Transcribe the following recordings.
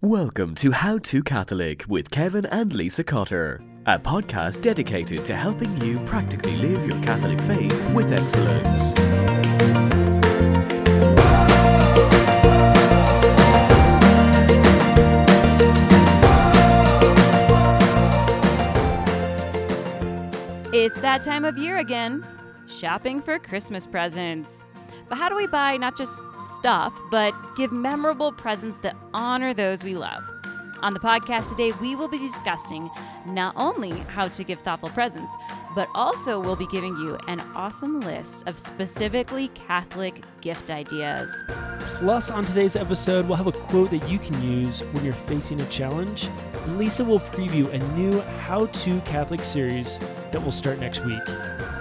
Welcome to How to Catholic with Kevin and Lisa Cotter, a podcast dedicated to helping you practically live your Catholic faith with excellence. It's that time of year again shopping for Christmas presents. But how do we buy not just stuff, but give memorable presents that honor those we love? On the podcast today, we will be discussing not only how to give thoughtful presents, but also we'll be giving you an awesome list of specifically Catholic gift ideas. Plus, on today's episode, we'll have a quote that you can use when you're facing a challenge. Lisa will preview a new How to Catholic series that will start next week.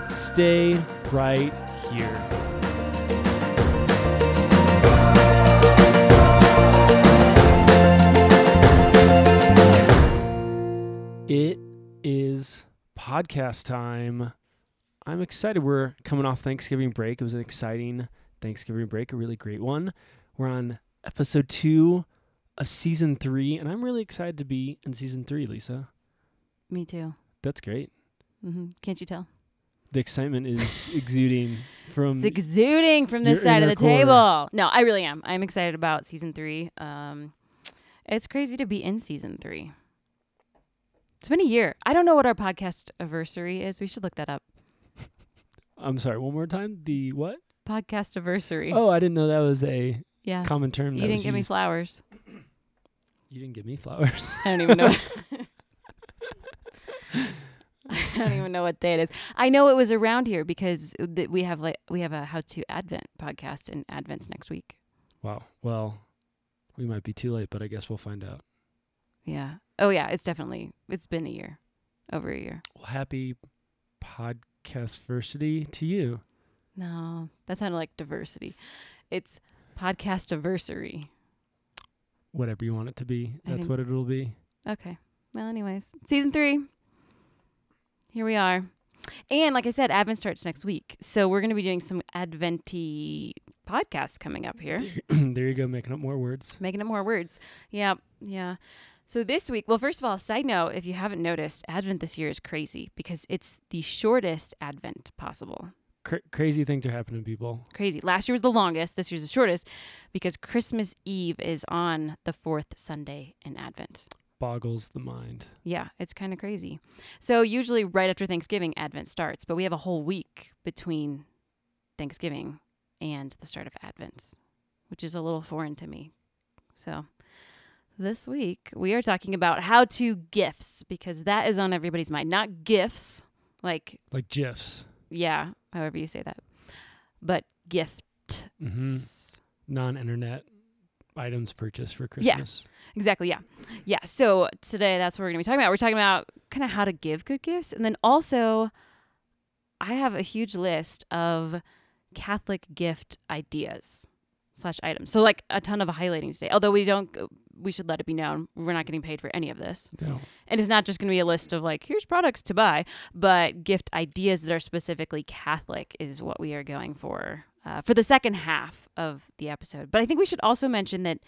Stay right here. It is podcast time. I'm excited. We're coming off Thanksgiving break. It was an exciting Thanksgiving break, a really great one. We're on episode two of season three, and I'm really excited to be in season three, Lisa. Me too. That's great. Mm-hmm. Can't you tell? The excitement is exuding from It's exuding from this side of the core. table. No, I really am. I'm excited about season three. Um, it's crazy to be in season three. It's been a year. I don't know what our podcast anniversary is. We should look that up. I'm sorry, one more time. The what? Podcast anniversary. Oh, I didn't know that was a yeah. common term. You didn't give me flowers. You didn't give me flowers. I don't even know. I don't even know what day it is. I know it was around here because th- we have like we have a how to Advent podcast and Advent's next week. wow. Well, we might be too late, but I guess we'll find out. Yeah. Oh yeah, it's definitely it's been a year, over a year. Well, happy podcast versity to you. No, that sounded like diversity. It's podcast anniversary. Whatever you want it to be, I that's what it'll be. Okay. Well, anyways, season three. Here we are. And like I said, Advent starts next week. So we're going to be doing some Adventy podcasts coming up here. there you go, making up more words. Making up more words. Yeah. Yeah. So this week, well, first of all, side note, if you haven't noticed, Advent this year is crazy because it's the shortest Advent possible. Cra- crazy things are happening, people. Crazy. Last year was the longest. This year's the shortest because Christmas Eve is on the fourth Sunday in Advent. Boggles the mind. Yeah, it's kind of crazy. So usually right after Thanksgiving, Advent starts, but we have a whole week between Thanksgiving and the start of Advent, which is a little foreign to me. So this week we are talking about how to gifts because that is on everybody's mind. Not gifts, like Like GIFs. yeah, however you say that, but gifts. hmm Non internet items purchased for Christmas. Yeah. Exactly. Yeah. Yeah. So today that's what we're going to be talking about. We're talking about kind of how to give good gifts. And then also, I have a huge list of Catholic gift ideas slash items. So, like a ton of highlighting today. Although we don't, we should let it be known we're not getting paid for any of this. No. And it's not just going to be a list of like, here's products to buy, but gift ideas that are specifically Catholic is what we are going for uh, for the second half of the episode. But I think we should also mention that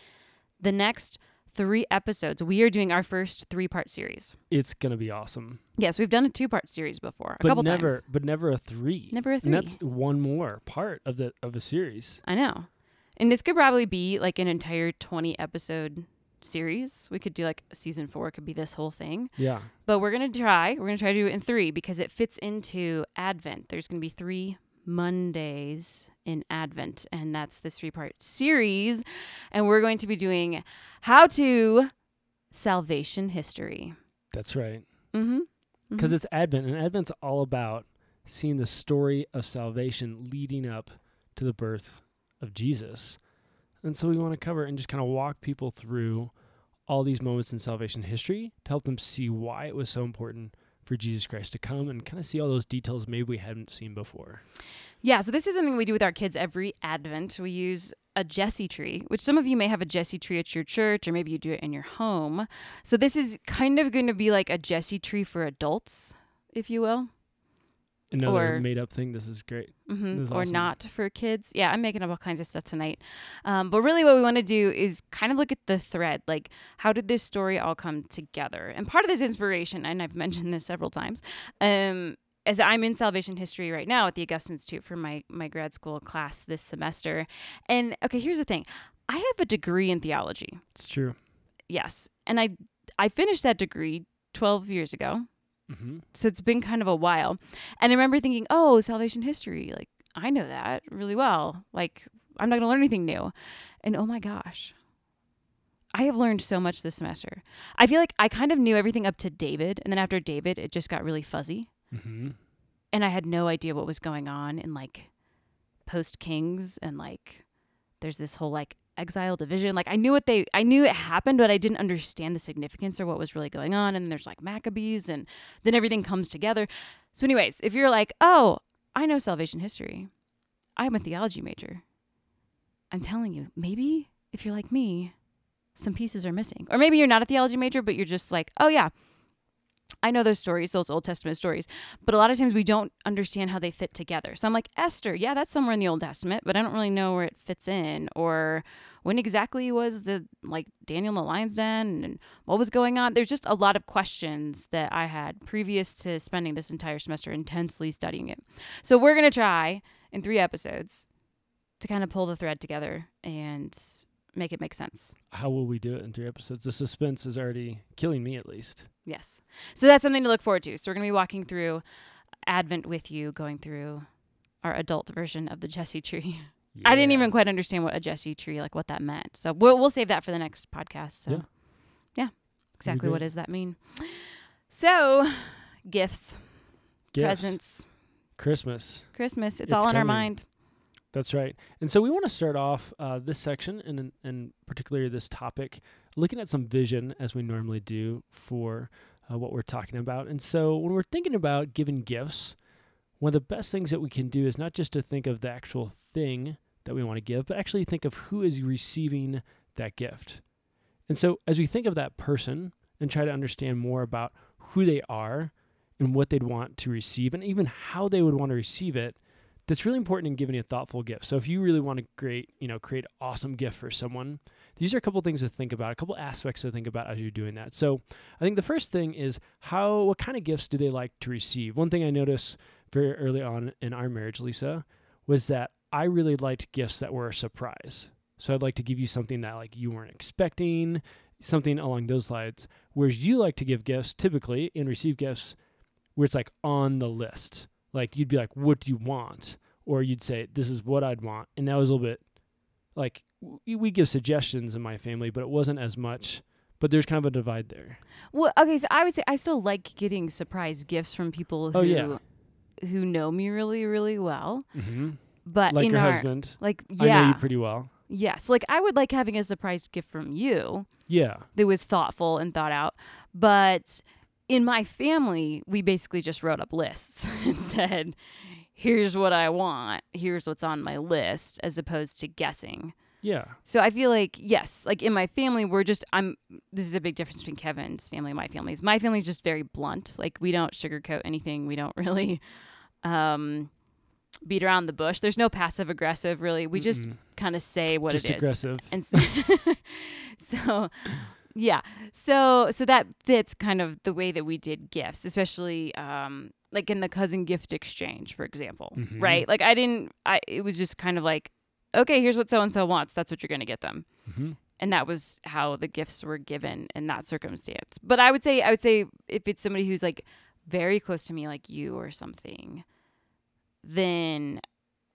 the next three episodes, we are doing our first three part series. It's gonna be awesome. Yes, we've done a two part series before, a but couple never times. but never a three. Never a three. And that's one more part of the of a series. I know. And this could probably be like an entire 20 episode series. We could do like season four, could be this whole thing. Yeah. But we're to try. We're to try to do it in three because it fits into Advent. There's to be three Mondays in Advent, and that's this three part series. And we're going to be doing how to salvation history. That's right. Mm-hmm. Because it's Advent, and Advent's all about seeing the story of salvation leading up to the birth of Jesus. And so we want to cover and just kind of walk people through all these moments in salvation history to help them see why it was so important for Jesus Christ to come and kind of see all those details maybe we hadn't seen before. Yeah, so this is something we do with our kids every Advent. We use a Jesse tree, which some of you may have a Jesse tree at your church, or maybe you do it in your home. So this is kind of going to be like a Jesse tree for adults, if you will. Another Or- made up thing. This is great. hmm That's or awesome. not for kids. Yeah, I'm making up all kinds of stuff tonight. Um, but really, what we want to do is kind of look at the thread. Like, how did this story all come together? And part of this inspiration, and I've mentioned this several times, um, as I'm in salvation history right now at the Augustine Institute for my my grad school class this semester. And okay, here's the thing: I have a degree in theology. It's true. Yes, and I I finished that degree 12 years ago. Hmm So it's been kind of a while. And I remember thinking, oh, salvation history. Like, I know that really well. Like, I'm not going to learn anything new. And oh my gosh, I have learned so much this semester. I feel like I kind of knew everything up to David. And then after David, it just got really fuzzy. hmm And I had no idea what was going on in like post Kings and like there's this whole like exile division. Like I knew what they I knew it happened, but I didn't understand the significance or what was really going on. And there's like Maccabees and then everything comes together. So anyways, if you're like, oh, I know salvation history. I'm a theology major. I'm telling you, maybe if you're like me, some pieces are missing. Or maybe you're not a theology major, but you're just like, oh yeah, I know those stories, those Old Testament stories but a lot of times we don't understand how they fit together. So I'm like, Esther, yeah, that's somewhere in the Old Testament, but I don't really know where it fits in or when exactly was the like Daniel in the lion's den and what was going on. There's just a lot of questions that I had previous to spending this entire semester intensely studying it. So we're going to try in 3 episodes to kind of pull the thread together and make it make sense. How will we do it in three episodes? The suspense is already killing me, at least. Yes. So that's something to look forward to. So we're going to be walking through Advent with you, going through our adult version of the Jesse tree. I didn't even quite understand what a Jesse tree, like what that meant. So we'll we'll save that for the next podcast. So Yeah. yeah, exactly what does that mean? So gifts, Gifts. presents, Christmas. Christmas. It's, It's all in our mind. That's right. And so we want to start off uh, this section and and particularly this topic, looking at some vision as we normally do for uh, what we're talking about. And so when we're thinking about giving gifts, one of the best things that we can do is not just to think of the actual thing that we want to give, but actually think of who is receiving that gift. And so as we think of that person and try to understand more about who they are and what they'd want to receive and even how they would want to receive it, that's really important in giving a thoughtful gift. So if you really want to create, you know, create awesome gift for someone, these are a couple things to think about, a couple aspects to think about as you're doing that. So I think the first thing is how what kind of gifts do they like to receive? One thing I noticed very early on in our marriage, Lisa, was that I really liked gifts that were a surprise. So I'd like to give you something that like you weren't expecting, something along those lines. Whereas you like to give gifts typically and receive gifts where it's like on the list. Like you'd be like, "What do you want?" Or you'd say, "This is what I'd want," and that was a little bit like we, we give suggestions in my family, but it wasn't as much. But there's kind of a divide there. Well, okay, so I would say I still like getting surprise gifts from people who Oh, yeah. who know me really, really well. Mm-hmm. But Like in your our husband, like I know yeah, you pretty well. yes, like I would like having a surprise gift from you Yeah, that was thoughtful and thought out. But in my family, we basically just wrote up lists and said, "Here's what I want. Here's what's on my list," as opposed to guessing. yeah, So I feel like yes, like in my family, we're just I'm. This is a big difference between Kevin's family and my family's. My family's just very blunt. Like we don't sugarcoat anything. We don't really um, beat around the bush. There's no passive aggressive. Really, we just Mm-mm. kind of say what just it is. aggressive. And so, so yeah, so so that fits kind of the way that we did gifts, especially um, like in the cousin gift exchange, for example, Mhm. right? Like I didn't. I it was just kind of like, okay, here's what so and so wants. That's what you're gonna get them. hmm And that was how the gifts were given in that circumstance. But I would say, I would say, if it's somebody who's like very close to me, like you or something, then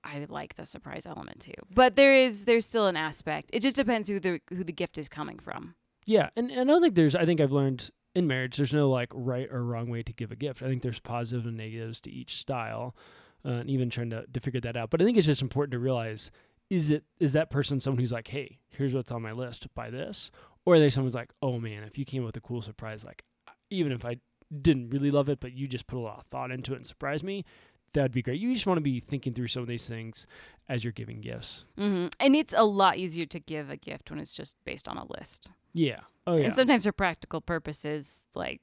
I like the surprise element too. But there is there's still an aspect. It just depends who the who the gift is coming from. Yeah, and, and I don't think there's. I think I've learned in marriage there's no like right or wrong way to give a gift. I think there's positives positive and negatives to each style, uh, and even trying to to figure that out. But I think it's just important to realize is it is that person someone who's like, hey, here's what's on my list, buy this, or are they someone who's like, oh man, if you came with a cool surprise, like even if I didn't really love it, but you just put a lot of thought into it and surprised me, that'd be great. You just want to be thinking through some of these things as you're giving gifts. hmm And it's a lot easier to give a gift when it's just based on a list. Yeah. Oh yeah. And sometimes for practical purposes, like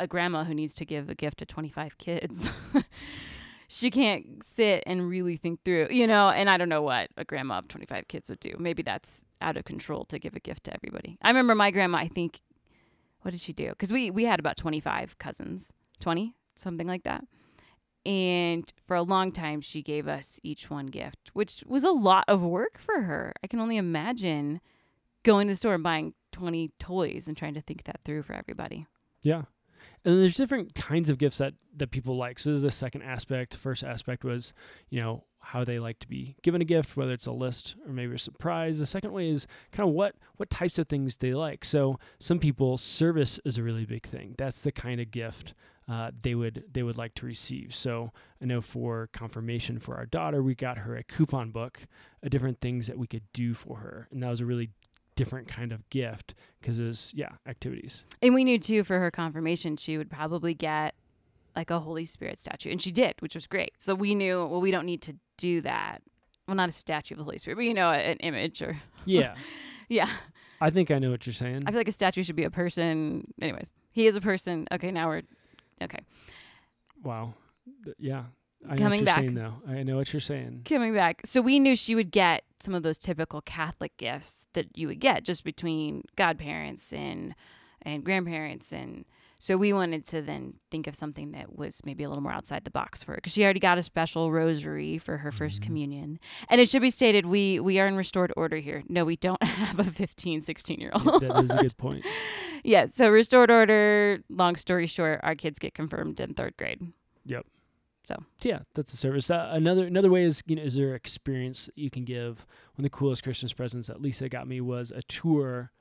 a grandma who needs to give a gift to 25 kids, she can't sit and really think through, you know, and I don't know what a grandma of 25 kids would do. Maybe that's out of control to give a gift to everybody. I remember my grandma, I think, what did she do? Because we, we had about 25 cousins, 20, something like that. And for a long time, she gave us each one gift, which was a lot of work for her. I can only imagine going to the store and buying 20 toys and trying to think that through for everybody. Yeah. And there's different kinds of gifts that, that people like. So there's the second aspect. First aspect was, you know, how they like to be given a gift, whether it's a list or maybe a surprise. The second way is kind of what what types of things they like. So some people service is a really big thing. That's the kind of gift uh, they would they would like to receive. So I know for confirmation for our daughter, we got her a coupon book of different things that we could do for her, and that was a really different kind of gift because it was yeah activities. And we knew too for her confirmation, she would probably get like a Holy Spirit statue, and she did, which was great. So we knew well we don't need to do that. Well, not a statue of the Holy Spirit, but you know, an image or Yeah, yeah. I think I know what you're saying. I feel like a statue should be a person. Anyways, he is a person. Okay, now we're okay. wow, Th- yeah. I know Coming back. saying though. I know what you're saying. Coming back, so we knew she would get some of those typical Catholic gifts that you would get just between godparents and and grandparents, and so we wanted to then think of something that was maybe a little more outside the box for her because she already got a special rosary for her first Mhm. communion, and it should be stated we we are in restored order here. No, we don't have a 15, 16 year Yeah, old. that is a good point. yeah, so restored order. Long story short, our kids get confirmed in third grade. Yep. So. yeah, that's a service. Uh, another another way is you know is there experience you can give? One of the coolest Christmas presents that Lisa got me was a tour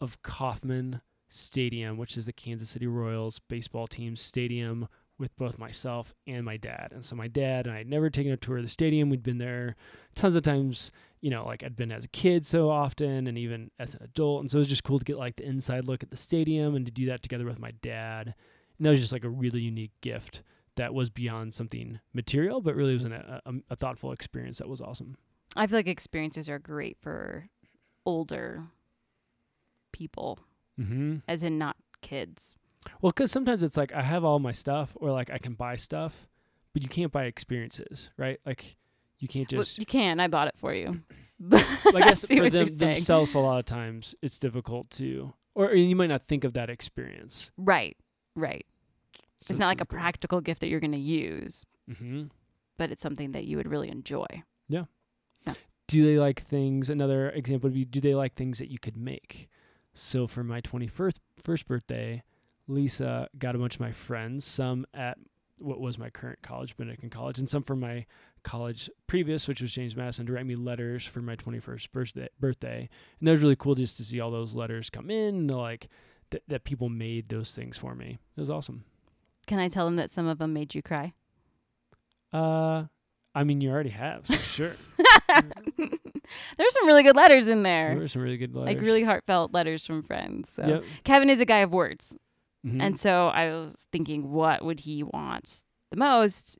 of Kauffman Stadium, which is the Kansas City Royals baseball team's stadium, with both myself and my dad. And so my dad and I had never taken a tour of the stadium. We'd been there tons of times. You know, like I'd been as a kid so often, and even as an adult. And so it was just cool to get like the inside look at the stadium and to do that together with my dad. And that was just like a really unique gift that was beyond something material, but really was an, a, a, thoughtful experience that was awesome. I feel like experiences are great for older people, Mm-hmm. as in not kids. Well, because sometimes it's like I have all my stuff, or like I can buy stuff, but you can't buy experiences, right? Like you can't Well, just. you can. I bought it for you. I guess see for them, themselves, a lot of times it's difficult to, or you might not think of that experience. Right, right. It's not like a practical gift that you're going to use, Mm-hmm. but it's something that you would really enjoy. Yeah. Do they like things another example would be do they like things that you could make so for my 21st first birthday lisa got a bunch of my friends some at what was my current college benedictine college and some from my college previous which was james madison to write me letters for my 21st birthday birthday and that was really cool just to see all those letters come in and like th- that people made those things for me it was awesome Can I tell them that some of them made you cry? uh i mean you already have so sure There's some really good letters in there there. were some really good letters Like really heartfelt letters from friends. So yep. Kevin is a guy of words. Mhm. And so I was thinking, what would he want the most?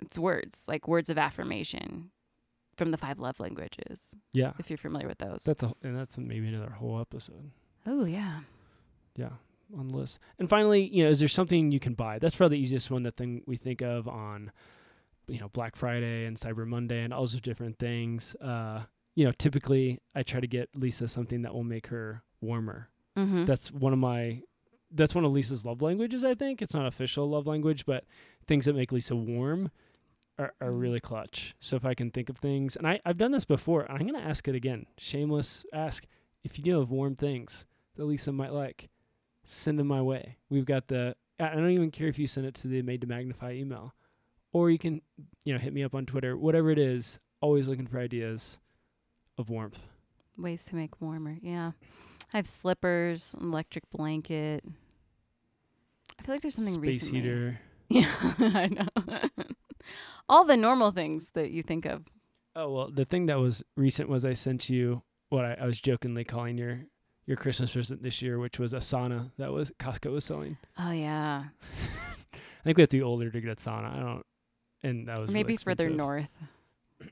It's words, like words of affirmation from the five love languages, yeah if you're familiar with those. That's a, and that's maybe another whole episode. Oh, yeah. Yeah, on the list. And finally, you know, is there something you can buy? That's probably the easiest one. The thing we think of on, you know, Black Friday and Cyber Monday and all those different things. Uh, you know, typically I try to get Lisa something that will make her warmer. Mm-hmm. That's one of my. That's one of Lisa's love languages. I think it's not official love language, but things that make Lisa warm are, are Mm. really clutch. So if I can think of things, and I I've done this before, I'm gonna ask it again. Shameless ask if you know of warm things that Lisa might like, send them my way. We've got the. I don't even care if you send it to the Made to Magnify email, or you can, you know, hit me up on Twitter. Whatever it is, always looking for ideas of warmth. Ways to make warmer. Yeah. I have slippers, an electric blanket. I feel like there's something recent. Space recently. heater. Yeah, I know. All the normal things that you think of. Oh well, the thing that was recent was I sent you what I, I was jokingly calling your your Christmas present this year, which was a sauna that was Costco was selling. Oh yeah, I think we have to be older to get a sauna. I don't, and that was or really maybe further north.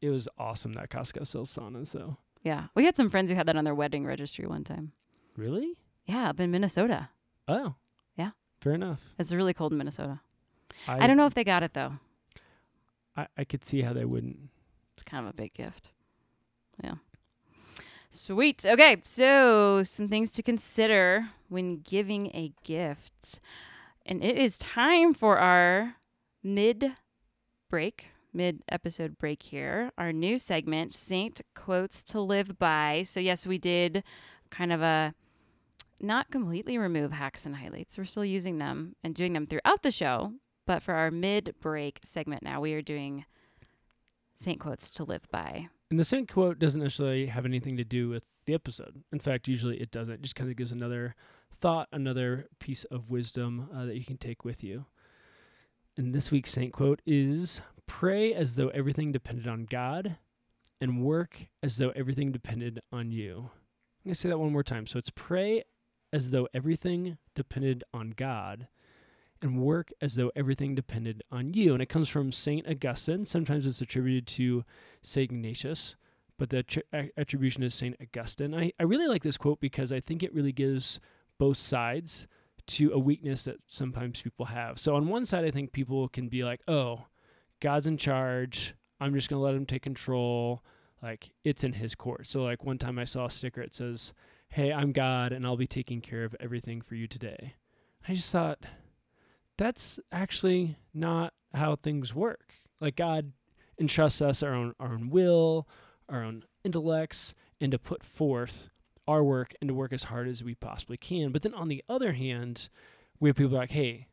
It was awesome that Costco sells saunas though. Yeah, we had some friends who had that on their wedding registry one time. Really? Yeah, up in Minnesota. Oh. Yeah. Fair enough. It's really cold in Minnesota. I, don't know if they got it though. I, I could see how they wouldn't. It's kind of a big gift. Yeah. Sweet. Okay, so some things to consider when giving a gift. And it is time for our mid break, mid episode break here. Our new segment, Saint Quotes to Live By. So, yes, we did kind of a not completely remove hacks and highlights. We're still using them and doing them throughout the show. But for our mid break segment now, we are doing Saint Quotes to Live By. And the saint quote doesn't necessarily have anything to do with the episode. In fact, usually it doesn't. It just kind of gives another thought, another piece of wisdom uh, that you can take with you. And this week's saint quote is Pray as though everything depended on God, and work as though everything depended on you. I'm going to say that one more time. So it's pray as though everything depended on God, and work as though everything depended on you. And it comes from St. Augustine. Sometimes it's attributed to St. Ignatius, but the attri- attribution is St. Augustine. I, I really like this quote because I think it really gives both sides to a weakness that sometimes people have. So, on one side, I think people can be like, oh, God's in charge. I'm just going to let him take control. Like, it's in his court. So, like, one time I saw a sticker, it says, hey, I'm God and I'll be taking care of everything for you today. I just thought, that's actually not how things work. Like God entrusts us our own our own will, our own intellects, and to put forth our work and to work as hard as we possibly can. But then on the other hand, we have people like, hey,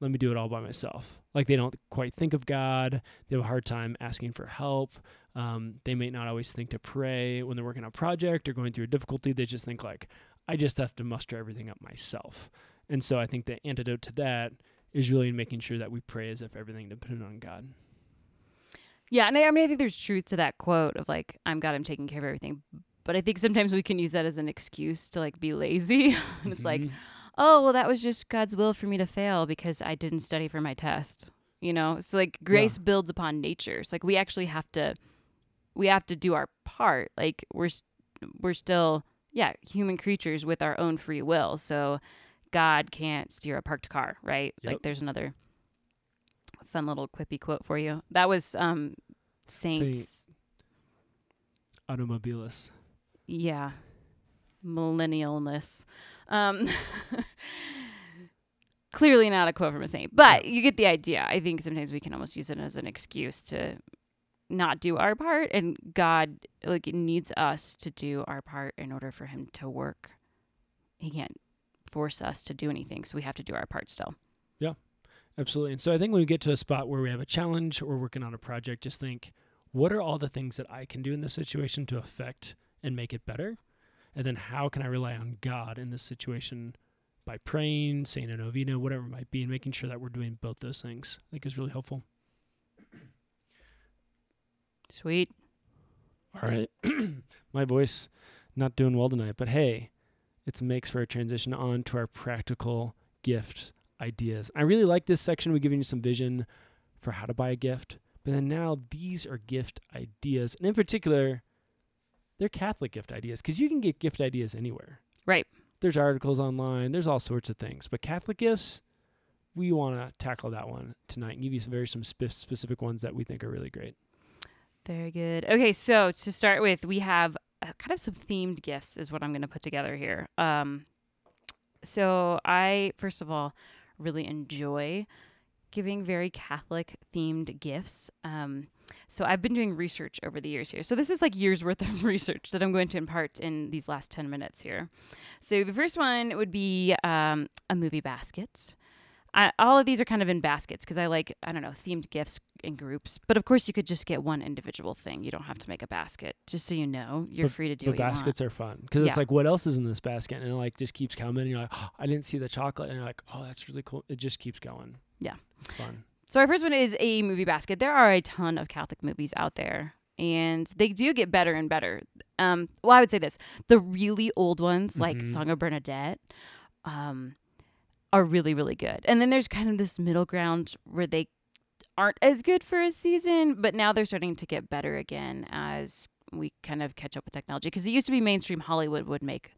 let me do it all by myself. Like they don't quite think of God. They have a hard time asking for help. Um, they may not always think to pray when they're working on a project or going through a difficulty. They just think like, I just have to muster everything up myself. And so I think the antidote to that is really making sure that we pray as if everything depended on God. Yeah, and I, I mean, I think there's truth to that quote of like, "I'm God, I'm taking care of everything." But I think sometimes we can use that as an excuse to like be lazy, and it's like, Mhm. "Oh, well, that was just God's will for me to fail because I didn't study for my test." You know, so like grace builds upon nature. So like we actually have to, we have to do our part. Like we're we're still yeah human creatures with our own free will. So God can't steer a parked car, right? Like there's another fun little quippy quote for you. That was um Saints Automobilis. yeah. Millennialness. Um clearly not a quote from a saint, but you get the idea. I think sometimes we can almost use it as an excuse to not do our part and God like needs us to do our part in order for him to work. He can't force us to do anything, so we have to do our part still. Yeah, absolutely. And so I think when we get to a spot where we have a challenge or working on a project, just think, what are all the things that I can do in this situation to affect and make it better? And then how can I rely on God in this situation by praying, saying a novena, whatever it might be, and making sure that we're doing both those things. I think is really helpful. Sweet. All right. My voice not doing well tonight, but hey, it makes for a transition on to our practical gift ideas. I really like this section. We're giving you some vision for how to buy a gift, but then now these are gift ideas. And in particular, they're Catholic gift ideas because you can get gift ideas anywhere. Right. There's articles online, there's all sorts of things. But Catholic gifts, we want to tackle that one tonight and give you some very some spe- specific ones that we think are really great. Very good. Okay, so to start with, we have kind of some themed gifts, is what I'm going to put together here. Um, so I, first of all, really enjoy giving very Catholic themed gifts. Um, so I've been doing research over the years here. So this is like years worth of research that I'm going to impart in these last 10 minutes here. So the first one would be um, a movie basket. I, all of these are kind of in baskets because I like, I don't know, themed gifts in groups. But of course, you could just get one individual thing. You don't have to make a basket. Just so you know, you're free to do but want. baskets are fun because Yeah. it's like what else is in this basket and it like just keeps coming and you're like oh, i didn't see the chocolate and you're like oh that's really cool it just keeps going Yeah. it's fun So our first one is a movie basket. There are a ton of Catholic movies out there, and they do get better and better. Um, well, I would say this: the really old ones, like Mhm. Song of Bernadette, um, are really, really good. And then there's kind of this middle ground where they aren't as good for a season, but now they're starting to get better again as we kind of catch up with technology. Because it used to be mainstream Hollywood would make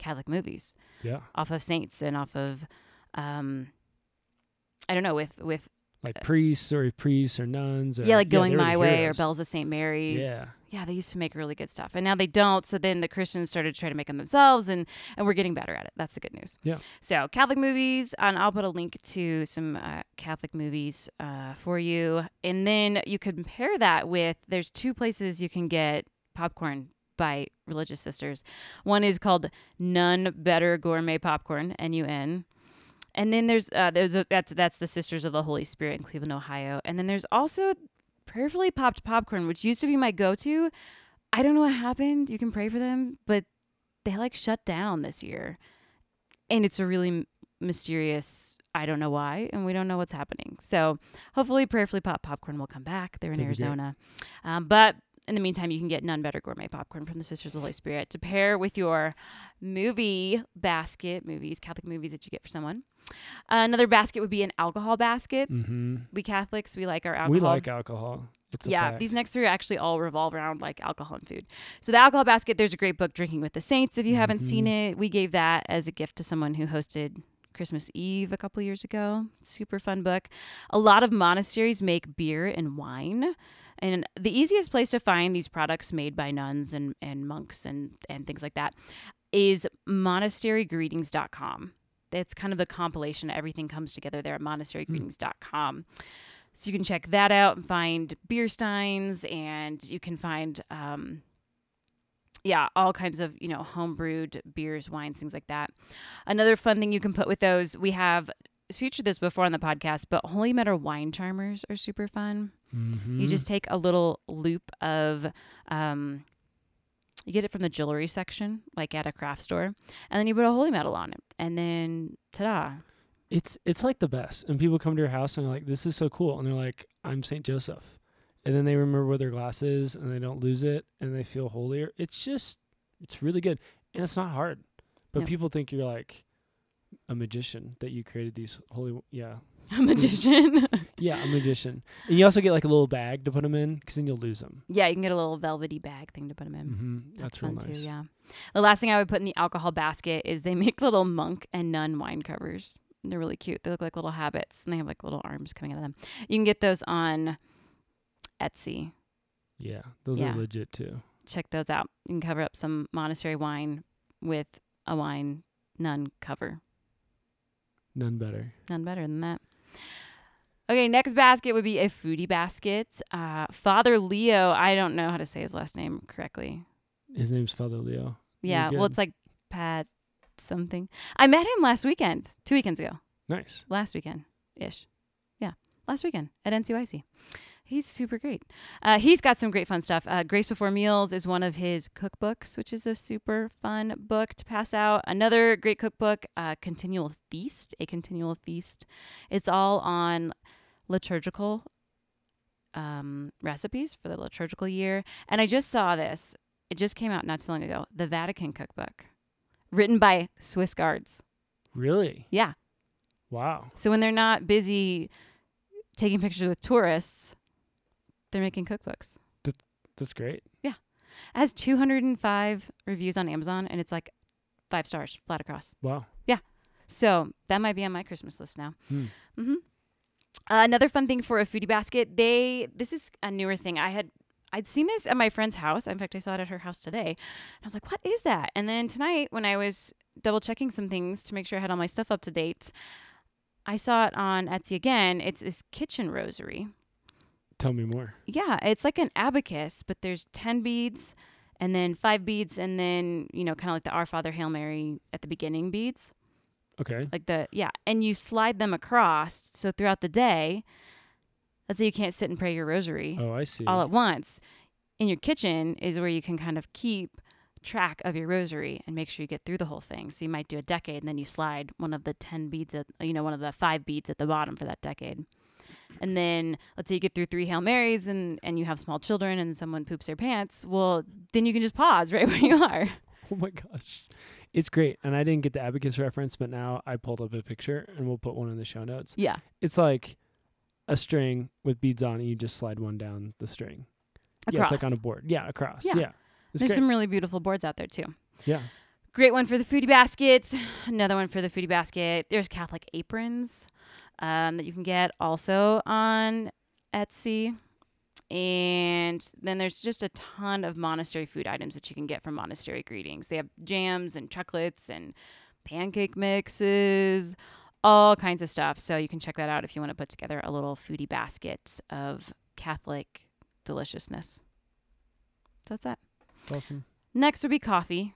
Catholic movies yeah off of saints and off of um I don't know with with like priests or priests or nuns. Or, yeah, like Going were My Way or. Bells of St. Mary's. Yeah. Yeah, they used to make really good stuff. And now they don't. So then the Christians started trying to make them themselves and, and we're getting better at it. That's the good news. Yeah. So Catholic movies, and I'll put a link to some uh, Catholic movies uh, for you. And then you compare that with there's two places you can get popcorn by religious sisters. One is called Nun Better Gourmet Popcorn, N U N. And then there's uh, there's a, that's that's the Sisters of the Holy Spirit in Cleveland, Ohio. And then there's also prayerfully popped popcorn, which used to be my go-to. I don't know what happened. You can pray for them, but they like shut down this year, and it's a really m- mysterious. I don't know why, and we don't know what's happening. So hopefully, prayerfully pop popcorn will come back. They're in That'd. Arizona, um, but in the meantime, you can get nun better gourmet popcorn from the Sisters of the Holy Spirit to pair with your movie basket, movies, Catholic movies that you get for someone. Another basket would be an alcohol basket. Mm-hmm. We Catholics, we like our alcohol. We like alcohol. It's a yeah, these next three actually all revolve around like alcohol and food. So the alcohol basket, there's a great book, Drinking with the Saints. If you haven't seen Mhm. it, we gave that as a gift to someone who hosted Christmas Eve a couple years ago. Super fun book. A lot of monasteries make beer and wine. And the easiest place to find these products made by nuns and, and monks and, and things like that is monasterygreetings.com. That's kind of the compilation. Everything comes together there at monasterygreetings.com. So you can check that out and find beer steins, and you can find, um, yeah, all kinds of you know homebrewed beers, wines, things like that. Another fun thing you can put with those, we have featured this before on the podcast, but holy medal wine charmers are super fun. Mhm. You just take a little loop of, um, you get it from the jewelry section, like at a craft store, and then you put a holy medal on it, and then ta-da! it's it's like the best. And people come to your house and they're like, "This is so cool," and they're like, "I'm Saint Joseph," and then they remember where their glass is and they don't lose it and they feel holier. It's just it's really good and it's not hard. But No. people think you're like a magician that you created these holy yeah A magician. yeah a magician. And you also get like a little bag to put them in because then you'll lose them. yeah, you can get a little velvety bag thing to put them in. Mm-hmm. That's, That's, real nice. too. Yeah. The last thing I would put in the alcohol basket is they make little monk and nun wine covers. They're really cute. They look like little habits, and they have like little arms coming out of them. You can get those on Etsy. Yeah, those Yeah. are legit too. Check those out. You can cover up some monastery wine with a wine nun cover. None better. None better than that. Okay, next basket would be a foodie basket. Uh, Father Leo, I don't know how to say his last name correctly. His name's Father Leo. Yeah, well, it's like Pat something. I met him last weekend, two weekends ago. Nice. Last weekend ish. Yeah, last weekend at NCYC. He's super great. Uh, he's got some great fun stuff. Uh, Grace Before Meals is one of his cookbooks, which is a super fun book to pass out. Another great cookbook, uh, Continual Feast, a Continual Feast. It's all on liturgical um, recipes for the liturgical year. And I just saw this. It just came out not too long ago. The Vatican Cookbook, written by Swiss guards. Really? Yeah. Wow. So when they're not busy taking pictures with tourists, they're making cookbooks. That's great. Yeah. It has 205 reviews on Amazon and it's like five stars flat across. Wow. Yeah. So that might be on my Christmas list now. Hmm. hmm Uh, another fun thing for a foodie basket, they this is a newer thing. I had I'd seen this at my friend's house. In fact, I saw it at her house today. And I was like, "What is that?" And then tonight, when I was double checking some things to make sure I had all my stuff up to date, I saw it on Etsy again. It's this kitchen rosary. Tell me more. Yeah, it's like an abacus, but there's 10 beads and then five beads and then, you know, kind of like the Our Father Hail Mary at the beginning beads. Okay. Like the, yeah. And you slide them across. So throughout the day, let's say you can't sit and pray your rosary Oh, I see. all at once. In your kitchen is where you can kind of keep track of your rosary and make sure you get through the whole thing. So you might do a decade and then you slide one of the 10 beads at, you know, one of the five beads at the bottom for that decade. And then let's say you get through three Hail Marys and, and you have small children and someone poops their pants. Well, then you can just pause right where you are. Oh my gosh. It's great. And I didn't get the abacus reference, but now I pulled up a picture and we'll put one in the show notes. Yeah. It's like a string with beads on it. You just slide one down the string. Yeah, it's like on a board. Yeah, across. Yeah. Yeah. There's great. some really beautiful boards out there too. yeah. Great one for the foodie basket. Another one for the foodie basket. There's Catholic aprons. Um, that you can get also on Etsy. And then there's just a ton of monastery food items that you can get from Monastery Greetings. They have jams and chocolates and pancake mixes, all kinds of stuff. So you can check that out if you want to put together a little foodie basket of Catholic deliciousness. So that's that. Awesome. Next would be coffee.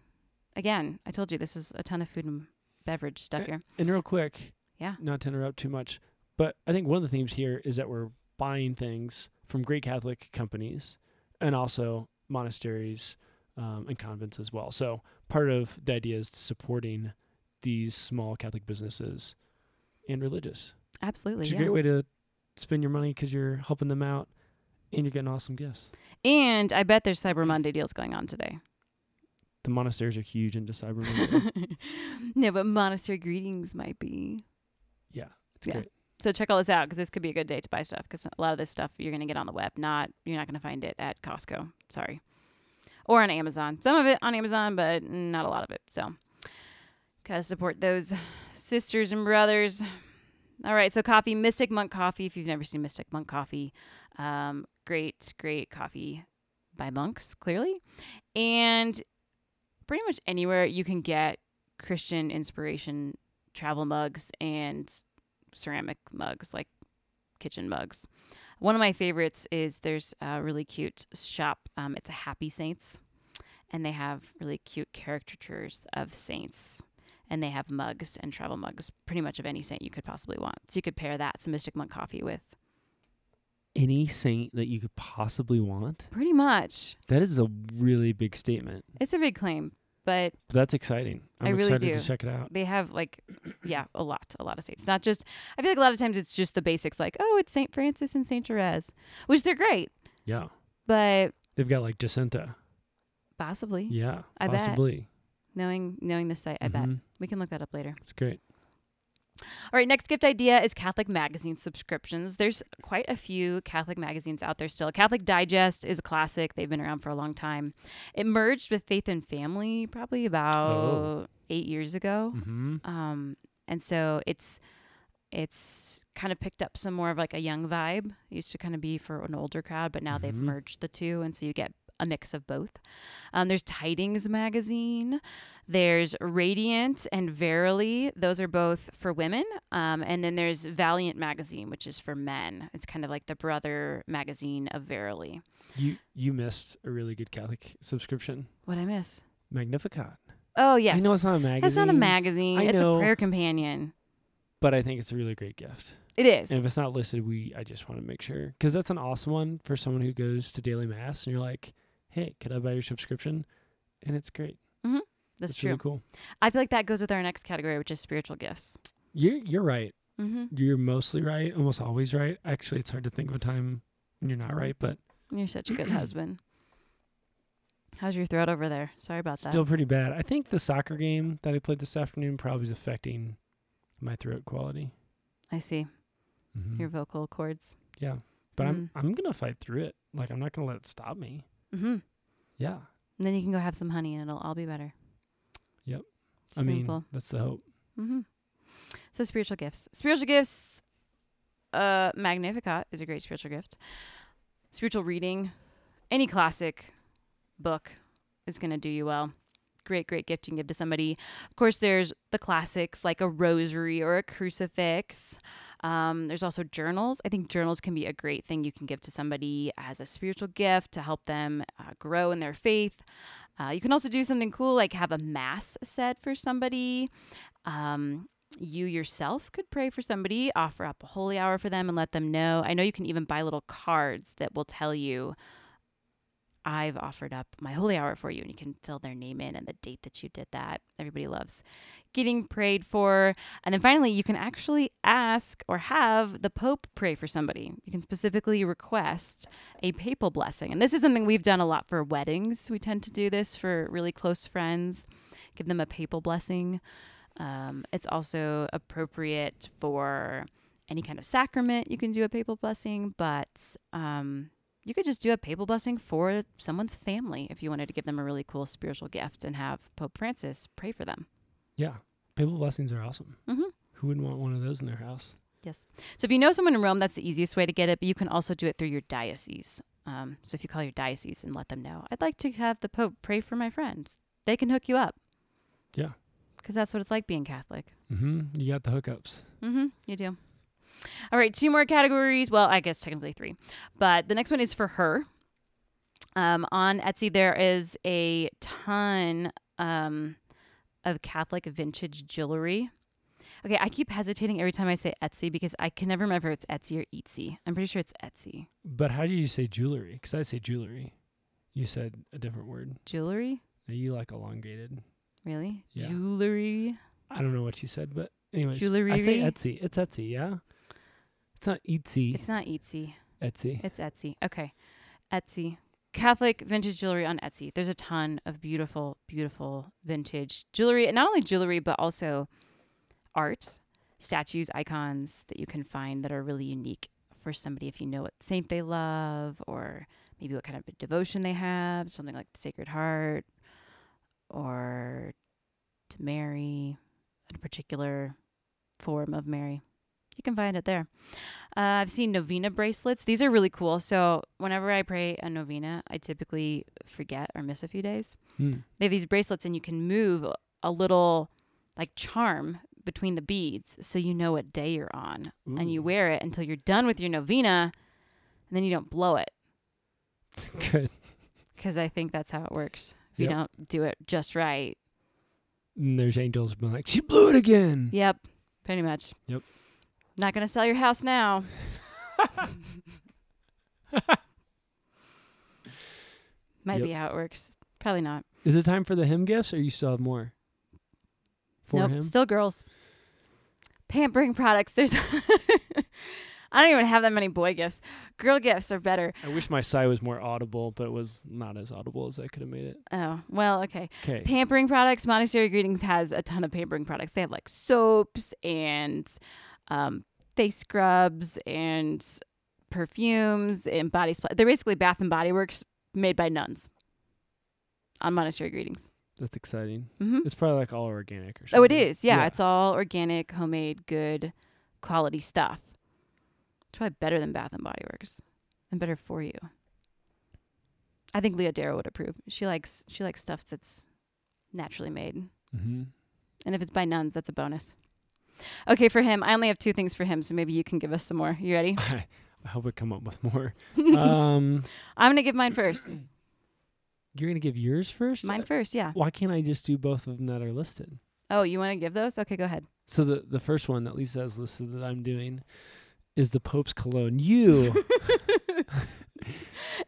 Again, I told you this is a ton of food and beverage stuff here. And real quick, Yeah. not to interrupt too much, but I think one of the themes here is that we're buying things from great Catholic companies and also monasteries um, and convents as well. So part of the idea is supporting these small Catholic businesses and religious. Absolutely. It's a Yeah. great way to spend your money because you're helping them out and you're getting awesome gifts. And I bet there's Cyber Monday deals going on today. The monasteries are huge into Cyber Monday. no, but monastery greetings might be. Yeah, it's Yeah. great. So check all this out because this could be a good day to buy stuff because a lot of this stuff you're going to get on the web. Not you're not going to find it at Costco. Sorry, or on Amazon. Some of it on Amazon, but not a lot of it. So gotta support those sisters and brothers. All right, so coffee, Mystic Monk Coffee. If you've never seen Mystic Monk Coffee, um, great, great coffee by monks, clearly, and pretty much anywhere you can get Christian inspiration travel mugs and ceramic mugs, like kitchen mugs. One of my favorites is there's a really cute shop. Um, it's a Happy Saints, and they have really cute caricatures of saints. And they have mugs and travel mugs, pretty much of any saint you could possibly want. So you could pair that some Mystic Monk coffee with. Any saint that you could possibly want. Pretty much. That is a really big statement. It's a big claim, but that's exciting. I'm I really excited do. to check it out. they have like yeah a lot a lot of saints not just i feel like a lot of times it's just the basics like oh it's saint francis and saint therese which they're great Yeah. but They've got like Jacinta. possibly Yeah. I bet. possibly. knowing knowing the site i bet Mhm. we can look that up later It's great. All right next gift idea is catholic magazine subscriptions there's quite a few catholic magazines out there still catholic digest is a classic they've been around for a long time it merged with faith and family probably about Oh. eight years ago Mm-hmm. um, and so it's it's kind of picked up some more of like a young vibe. It used to kind of be for an older crowd, but now they've Mhm. merged the two, and so you get a mix of both. Um, there's Tidings magazine, there's Radiant and Verily. Those are both for women, um, and then there's Valiant magazine, which is for men. It's kind of like the brother magazine of Verily. You you missed a really good Catholic subscription. What I miss? Magnificat. Oh yes, I know it's not a magazine. That's not a magazine. I it's know. a prayer companion. but I think it's a really great gift. It is. And if it's not listed, we I just want to make sure because that's an awesome one for someone who goes to daily mass and you're like, hey, could I buy your subscription? And it's great. That's it's true. really cool. I feel like that goes with our next category, which is spiritual gifts. You're you're right. Mm-hmm. You're mostly right, almost always right. Actually, it's hard to think of a time when you're not right, but You're such a good husband. How's your throat over there? Sorry about that. still pretty bad. I think the soccer game that I played this afternoon probably is affecting my throat quality. I see Mhm. your vocal cords. yeah, but I'm Mm. I'm gonna fight through it. Like I'm not gonna let it stop me. Mm-hmm. Yeah, And then you can go have some honey, and it'll all be better. Yep. It's I mean that's the hope. Mm-hmm. So spiritual gifts. Spiritual gifts. Uh, Magnificat is a great spiritual gift. Spiritual reading, any classic book is going to do you well. Great, great gift you can give to somebody. Of course, there's the classics like a rosary or a crucifix. Um, there's also journals. I think journals can be a great thing you can give to somebody as a spiritual gift to help them uh, grow in their faith. Uh, you can also do something cool like have a mass said for somebody. Um, you yourself could pray for somebody, offer up a holy hour for them, and let them know. I know you can even buy little cards that will tell you, I've offered up my holy hour for you, and you can fill their name in and the date that you did that. Everybody loves getting prayed for. And then finally, you can actually ask or have the Pope pray for somebody. You can specifically request a papal blessing. And this is something we've done a lot for weddings. We tend to do this for really close friends, give them a papal blessing. Um, it's also appropriate for any kind of sacrament. You can do a papal blessing, but um, you could just do a papal blessing for someone's family if you wanted to give them a really cool spiritual gift and have Pope Francis pray for them. Yeah, papal blessings are awesome. Mhm. Who wouldn't want one of those in their house? Yes. So if you know someone in Rome, that's the easiest way to get it, but you can also do it through your diocese. Um, so if you call your diocese and let them know, I'd like to have the Pope pray for my friends, they can hook you up. Yeah. Because that's what it's like being Catholic. Mm-hmm. You got the hookups. Mm-hmm. You do. All right, two more categories. Well, I guess technically three, but the next one is for her. Um, on Etsy, there is a ton um, of Catholic vintage jewelry. Okay, I keep hesitating every time I say Etsy because I can never remember if it's Etsy or Etsy. I'm pretty sure it's Etsy. But how do you say jewelry? Because I say jewelry. You said a different word. Jewelry? Now you like elongated. Really? Yeah. Jewelry? I don't know what you said, but anyways, Jewelry? I say Etsy. It's Etsy, yeah. It's not Etsy. It's not Etsy. Etsy. It's Etsy. Okay. Etsy. Catholic vintage jewelry on Etsy. There's a ton of beautiful, beautiful vintage jewelry. And not only jewelry, but also art, statues, icons that you can find that are really unique for somebody if you know what saint they love or maybe what kind of devotion they have, something like the Sacred Heart or to Mary, a particular form of Mary. You can find it there. Uh, I've seen novena bracelets. These are really cool. So whenever I pray a novena, I typically forget or miss a few days. Hmm. They have these bracelets, and you can move a little like charm between the beads, so you know what day you're on, and you wear it until you're done with your novena, and then you don't blow it Good. because I think that's how it works. If you don't do it just right, And there's angels being like, she blew it again. yep, pretty much. Yep. Not gonna sell your house now. Might Yep. be how it works. Probably not. Is it time for the hymn gifts, or you still have more? For nope, him. still girls. Pampering products. There's. I don't even have that many boy gifts. Girl gifts are better. I wish my sigh was more audible, but it was not as audible as I could have made it. Oh well, okay. Okay. Pampering products. Monastery Greetings has a ton of pampering products. They have like soaps and um, face scrubs and perfumes and body spray. They're basically Bath and Body Works made by nuns. On Monastery Greetings. That's exciting. hmm It's probably like all organic or something. Oh, it is. Yeah, it's all organic, homemade, good, quality stuff. It's probably better than Bath and Body Works, and better for you. I think Leah Darrow would approve. She likes she likes stuff that's naturally made, Mm-hmm. and if it's by nuns, that's a bonus. Okay, for him, I only have two things for him, so maybe you can give us some more. You ready? I, hope I come up with more. um, I'm gonna give mine first. you're gonna give yours first. Mine first, yeah. Why can't I just do both of them that are listed? Oh, you want to give those? Okay, go ahead. So the the first one that Lisa has listed that I'm doing is the Pope's cologne. You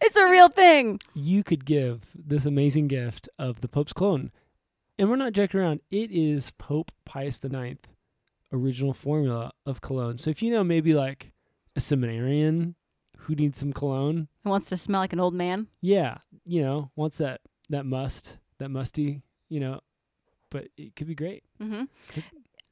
It's a real thing. you could give this amazing gift of the Pope's cologne, and we're not joking around. It is Pope Pius IX original formula of cologne. So if you know maybe like a seminarian who needs some cologne, It wants to smell like an old man. yeah, you know, wants that that must that musty, you know, but it could be great. Mm-hmm.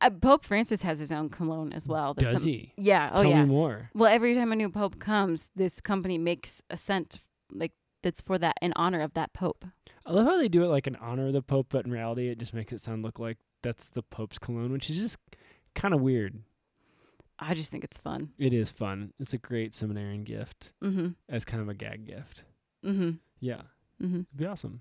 Uh, Pope Francis has his own cologne as well. that's Does some- he? Yeah. Oh, Tell yeah. me more. Well, every time a new pope comes, this company makes a scent like that's for that in honor of that pope. I love how they do it like in honor of the Pope, but in reality, it just makes it sound look like that's the Pope's cologne, which is just kind of weird. I just think it's fun. It is fun. It's a great seminarian gift Mm-hmm. as kind of a gag gift. Mm-hmm. Yeah, Mm-hmm. it'd be awesome.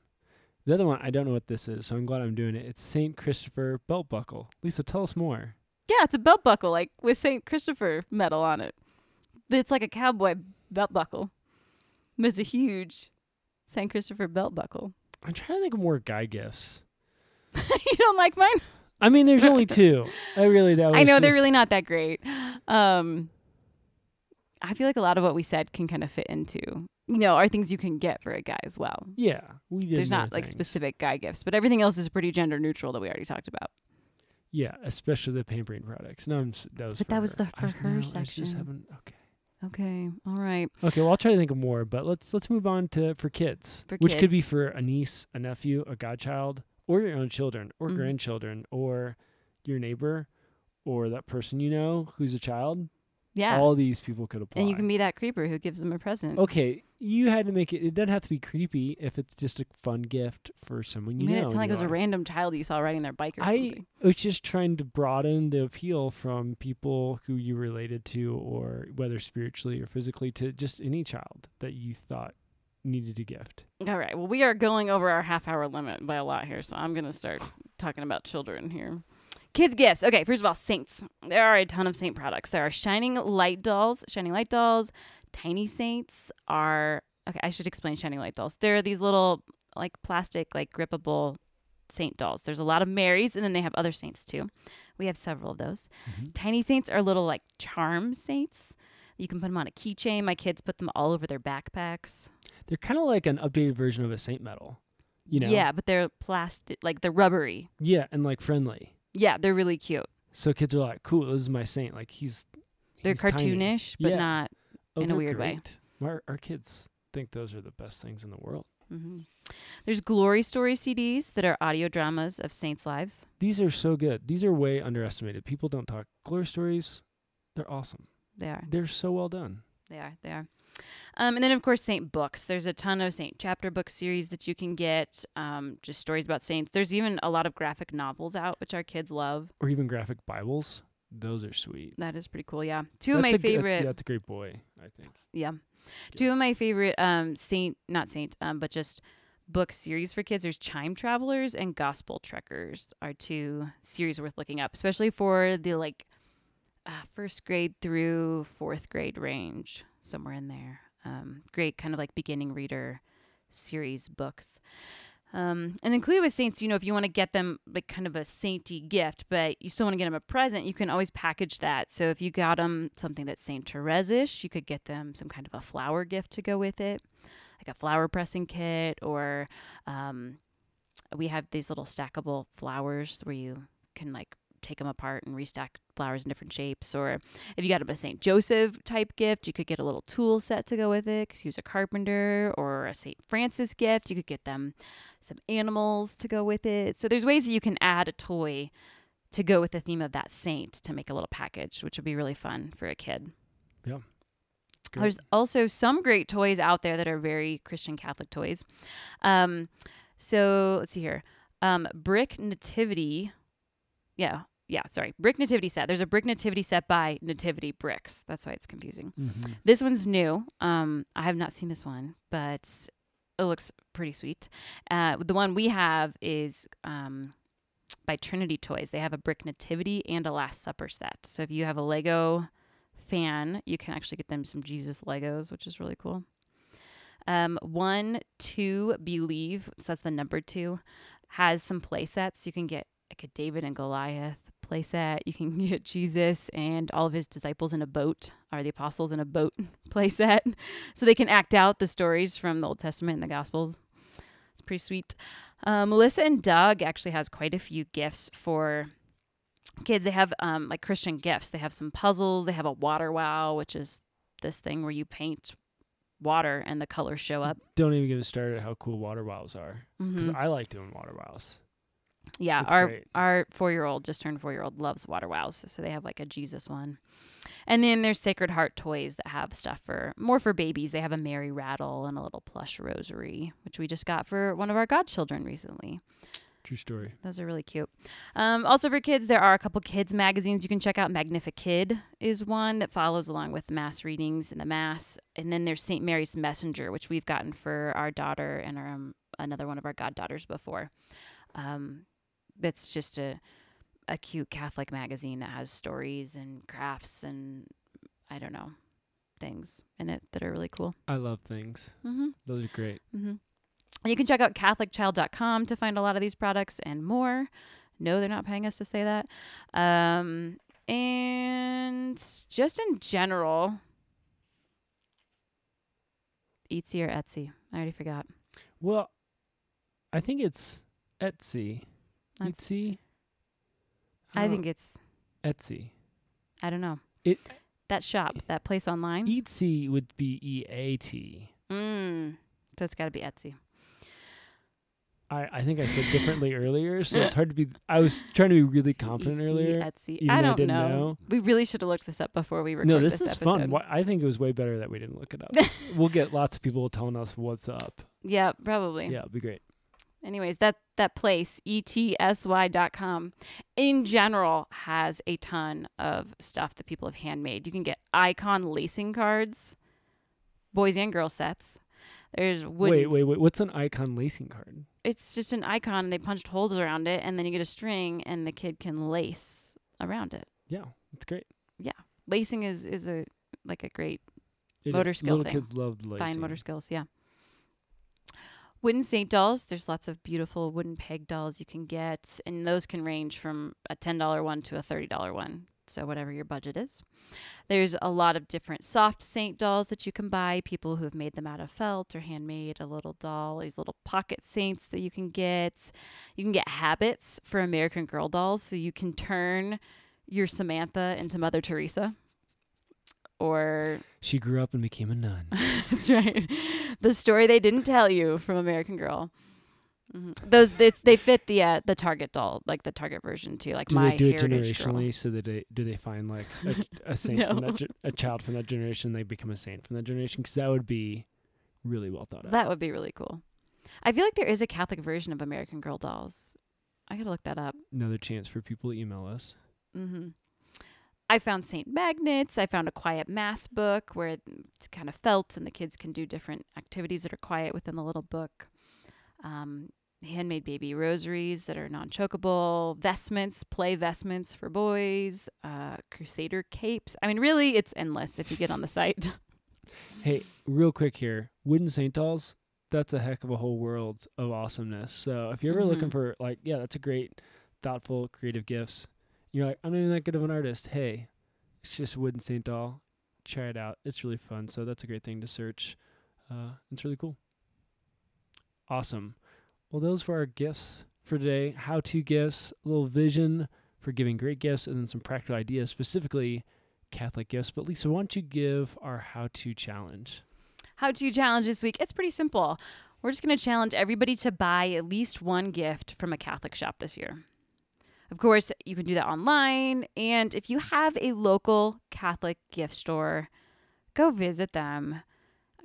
The other one, I don't know what this is, so I'm glad I'm doing it. It's Saint Christopher belt buckle. Lisa, tell us more. Yeah, it's a belt buckle like with Saint Christopher medal on it. It's like a cowboy belt buckle. It's a huge Saint Christopher belt buckle. I'm trying to think of more guy gifts. you don't like mine? I mean, there's only two. I really that was I know they're just- really not that great. Um, I feel like a lot of what we said can kind of fit into, you know, are things you can get for a guy as well. Yeah, we did. There's not like things. specific guy gifts, but everything else is pretty gender neutral that we already talked about. Yeah, especially the pampering products. No, I'm, s- that was. But that was the- for just- her no, I just section. haven't. Okay. Okay, all right. Okay, well, I'll try to think of more, but let's let's move on to for kids, For which could be for a niece, a nephew, a godchild, or your own children, or Mhm. grandchildren, or your neighbor, or that person you know who's a child. Yeah. All these people could apply. and you can be that creeper who gives them a present. Okay, you had to make it. It doesn't have to be creepy if it's just a fun gift for someone you you made know. it sound like it was a random child you saw riding their bike or I something. was just trying to broaden the appeal from people who you related to, or whether spiritually or physically, to just any child that you thought needed a gift. All right. Well, we are going over our half hour limit by a lot here, so I'm going to start talking about children here. Kids' gifts. Okay, first of all, saints. There are a ton of saint products. There are shining light dolls, shining light dolls. Tiny saints are okay. I should explain shining light dolls. They're these little like plastic, like grippable saint dolls. There's a lot of Marys, and then they have other saints too. We have several of those. Mm-hmm. Tiny saints are little like charm saints. You can put them on a keychain. My kids put them all over their backpacks. They're kind of like an updated version of a saint medal, you know? Yeah, but they're plastic, like they're rubbery. Yeah, and like friendly. Yeah, they're really cute. So kids are like, "Cool, this is my saint." Like he's They're he's tiny. cartoonish, but Yeah. not. Oh, in a weird way. great. Our, our kids think those are the best things in the world. hmm There's glory story CDs that are audio dramas of saints' lives. These are so good. These are way underestimated. People don't talk glory stories. They're awesome. They are. They're so well done. They are. They are. Um, and then, of course, saint books. There's a ton of saint chapter book series that you can get. Um, just stories about saints. There's even a lot of graphic novels out, which our kids love. Or even graphic Bibles. Those are sweet. That is pretty cool. Yeah. Two That's of my g- favorite. yeah, that's a great boy, I think. Yeah. Two of my favorite um saint not saint, um, but just book series for kids. There's Chime Travelers and Gospel Trekkers are two series worth looking up, especially for the like uh, first grade through fourth grade range, somewhere in there. Um, great kind of like beginning reader series books. Um, and included with saints, you know, if you want to get them like kind of a sainty gift, but you still want to get them a present, you can always package that. So if you got them something that's Saint Therese-ish, you could get them some kind of a flower gift to go with it, like a flower pressing kit, or um, we have these little stackable flowers where you can like take them apart and restack flowers in different shapes. Or if you got him a Saint Joseph type gift, you could get a little tool set to go with it because he was a carpenter, or a Saint Francis gift, you could get them some animals to go with it. So there's ways that you can add a toy to go with the theme of that saint to make a little package, which would be really fun for a kid. Good. There's also some great toys out there that are very Christian Catholic toys. Um, so let's see here. Um, Brick Nativity. Yeah. Yeah. Sorry. Brick Nativity set. There's a Brick Nativity set by Nativity Bricks. That's why it's confusing. Mhm. This one's new. Um, I have not seen this one, but it looks pretty sweet. Uh, the one we have is um, by Trinity Toys. They have a Brick Nativity and a Last Supper set. So if you have a Lego fan, you can actually get them some Jesus Legos, which is really cool. Um, one, two, believe. So that's the number two. Has some play sets. You can get like a David and Goliath play set. You can get Jesus and all of his disciples in a boat, or the apostles in a boat play set. So they can act out the stories from the Old Testament and the Gospels. It's pretty sweet. Um, Melissa and Doug actually has quite a few gifts for kids. They have um, like Christian gifts. They have some puzzles. They have a water wow, which is this thing where you paint water and the colors show up. Don't even get me started how cool water wows are. Because Mhm. I like doing water wows. Yeah, That's our great. our four year old just turned four year old loves water wows, so they have like a Jesus one, and then there's Sacred Heart toys that have stuff for more for babies. They have a Mary rattle and a little plush rosary, which we just got for one of our godchildren recently. True story. Those are really cute. Um, also for kids, there are a couple kids magazines you can check out. Magnifikid is one that follows along with mass readings in the mass, and then there's St. Mary's Messenger, which we've gotten for our daughter and our, um, another one of our goddaughters before. Um, it's just a a cute Catholic magazine that has stories and crafts and I don't know things in it that are really cool. I love things. Mm-hmm. Those are great. Mm-hmm. You can check out CatholicChild.com to find a lot of these products and more. No, they're not paying us to say that. Um, and just in general, Etsy or Etsy. I already forgot. Well, I think it's Etsy. That's- Etsy. I think it's, Etsy. I don't know. It That shop, that place online. Etsy would be E A T. Mm. So it's got to be Etsy. I, I think I said differently earlier, so it's hard to be. I was trying to be really confident Etsy, earlier. Etsy. I I don't didn't know. know. We really should have looked this up before we recorded No, this, is episode. fun. Why- I think it was way better that we didn't look it up. we'll get lots of people telling us what's up. Yeah, probably. Yeah, it'd be great. Anyways, that that place etsy.com in general has a ton of stuff that people have handmade. You can get icon lacing cards, boys and girls sets. There's wooden Wait, wait, wait. What's an icon lacing card? It's just an icon and they punched holes around it and then you get a string and the kid can lace around it. Yeah, it's great. Yeah. Lacing is is a like a great It Motor is. skill Little thing. kids loved lacing. fine motor skills, yeah. Wooden saint dolls. There's lots of beautiful wooden peg dolls you can get, and those can range from a ten dollar one to a thirty dollar one. So whatever your budget is. There's a lot of different soft saint dolls that you can buy. People who have made them out of felt or handmade a little doll. These little pocket saints that you can get. You can get habits for American Girl dolls, so you can turn your Samantha into Mother Teresa. Or She grew up and became a nun. that's right. The story they didn't tell you from American Girl. Mhm. Those they, they fit the uh, the Target doll, like the Target version too, like do my they do it generationally? girl. So that they do they find like a, a saint from that ge- a child from that generation? They become a saint from that generation because that would be really well thought out. That would be really cool. I feel like there is a Catholic version of American Girl dolls. I gotta look that up. Another chance for people to email us. hmm I found Saint Magnets. I found a quiet mass book where it's kind of felt, and the kids can do different activities that are quiet within the little book. Um, handmade baby rosaries that are non chokable, vestments, play vestments for boys, uh, crusader capes. I mean, really, it's endless if you get on the site. Hey, real quick here, wooden saint dolls. That's a heck of a whole world of awesomeness. So if you're ever looking Mhm. for like, yeah, that's a great, thoughtful, creative gifts. You're like, I'm not even that good of an artist. Hey, it's just wooden saint doll. Try it out. It's really fun. So that's a great thing to search. Uh, it's really cool. Awesome. Well, those were our gifts for today. How to gifts, a little vision for giving great gifts, and then some practical ideas, specifically Catholic gifts. But Lisa, why don't you give our how to challenge? How to challenge this week? It's pretty simple. We're just going to challenge everybody to buy at least one gift from a Catholic shop this year. Of course, you can do that online. And if you have a local Catholic gift store, go visit them.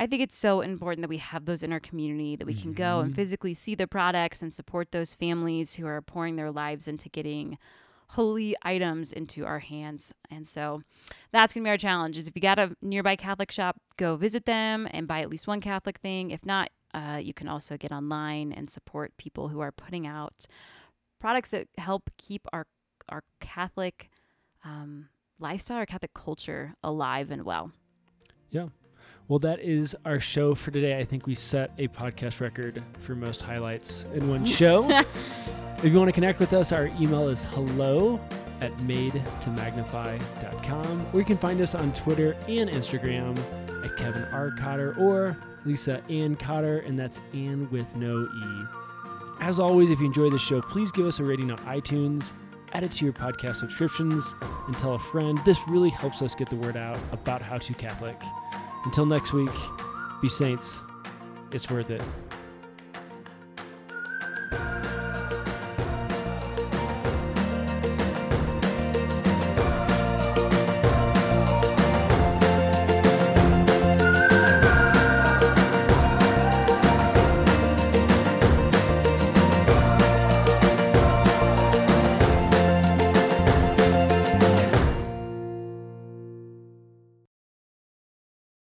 I think it's so important that we have those in our community, that we can go and Mhm. physically see the products and support those families who are pouring their lives into getting holy items into our hands. And so that's going to be our challenge is if you got a nearby Catholic shop, go visit them and buy at least one Catholic thing. If not, uh, you can also get online and support people who are putting out products that help keep our our Catholic um, lifestyle, our Catholic culture alive and well. Yeah. Well, that is our show for today. I think we set a podcast record for most highlights in one show. if you want to connect with us, our email is hello at madetomagnify.com. Or you can find us on Twitter and Instagram at Kevin R. Cotter or Lisa Ann Cotter, and that's Ann with no E. As always, if you enjoy the show, please give us a rating on iTunes, add it to your podcast subscriptions, and tell a friend. This really helps us get the word out about How to Catholic. Until next week, be saints. It's worth it.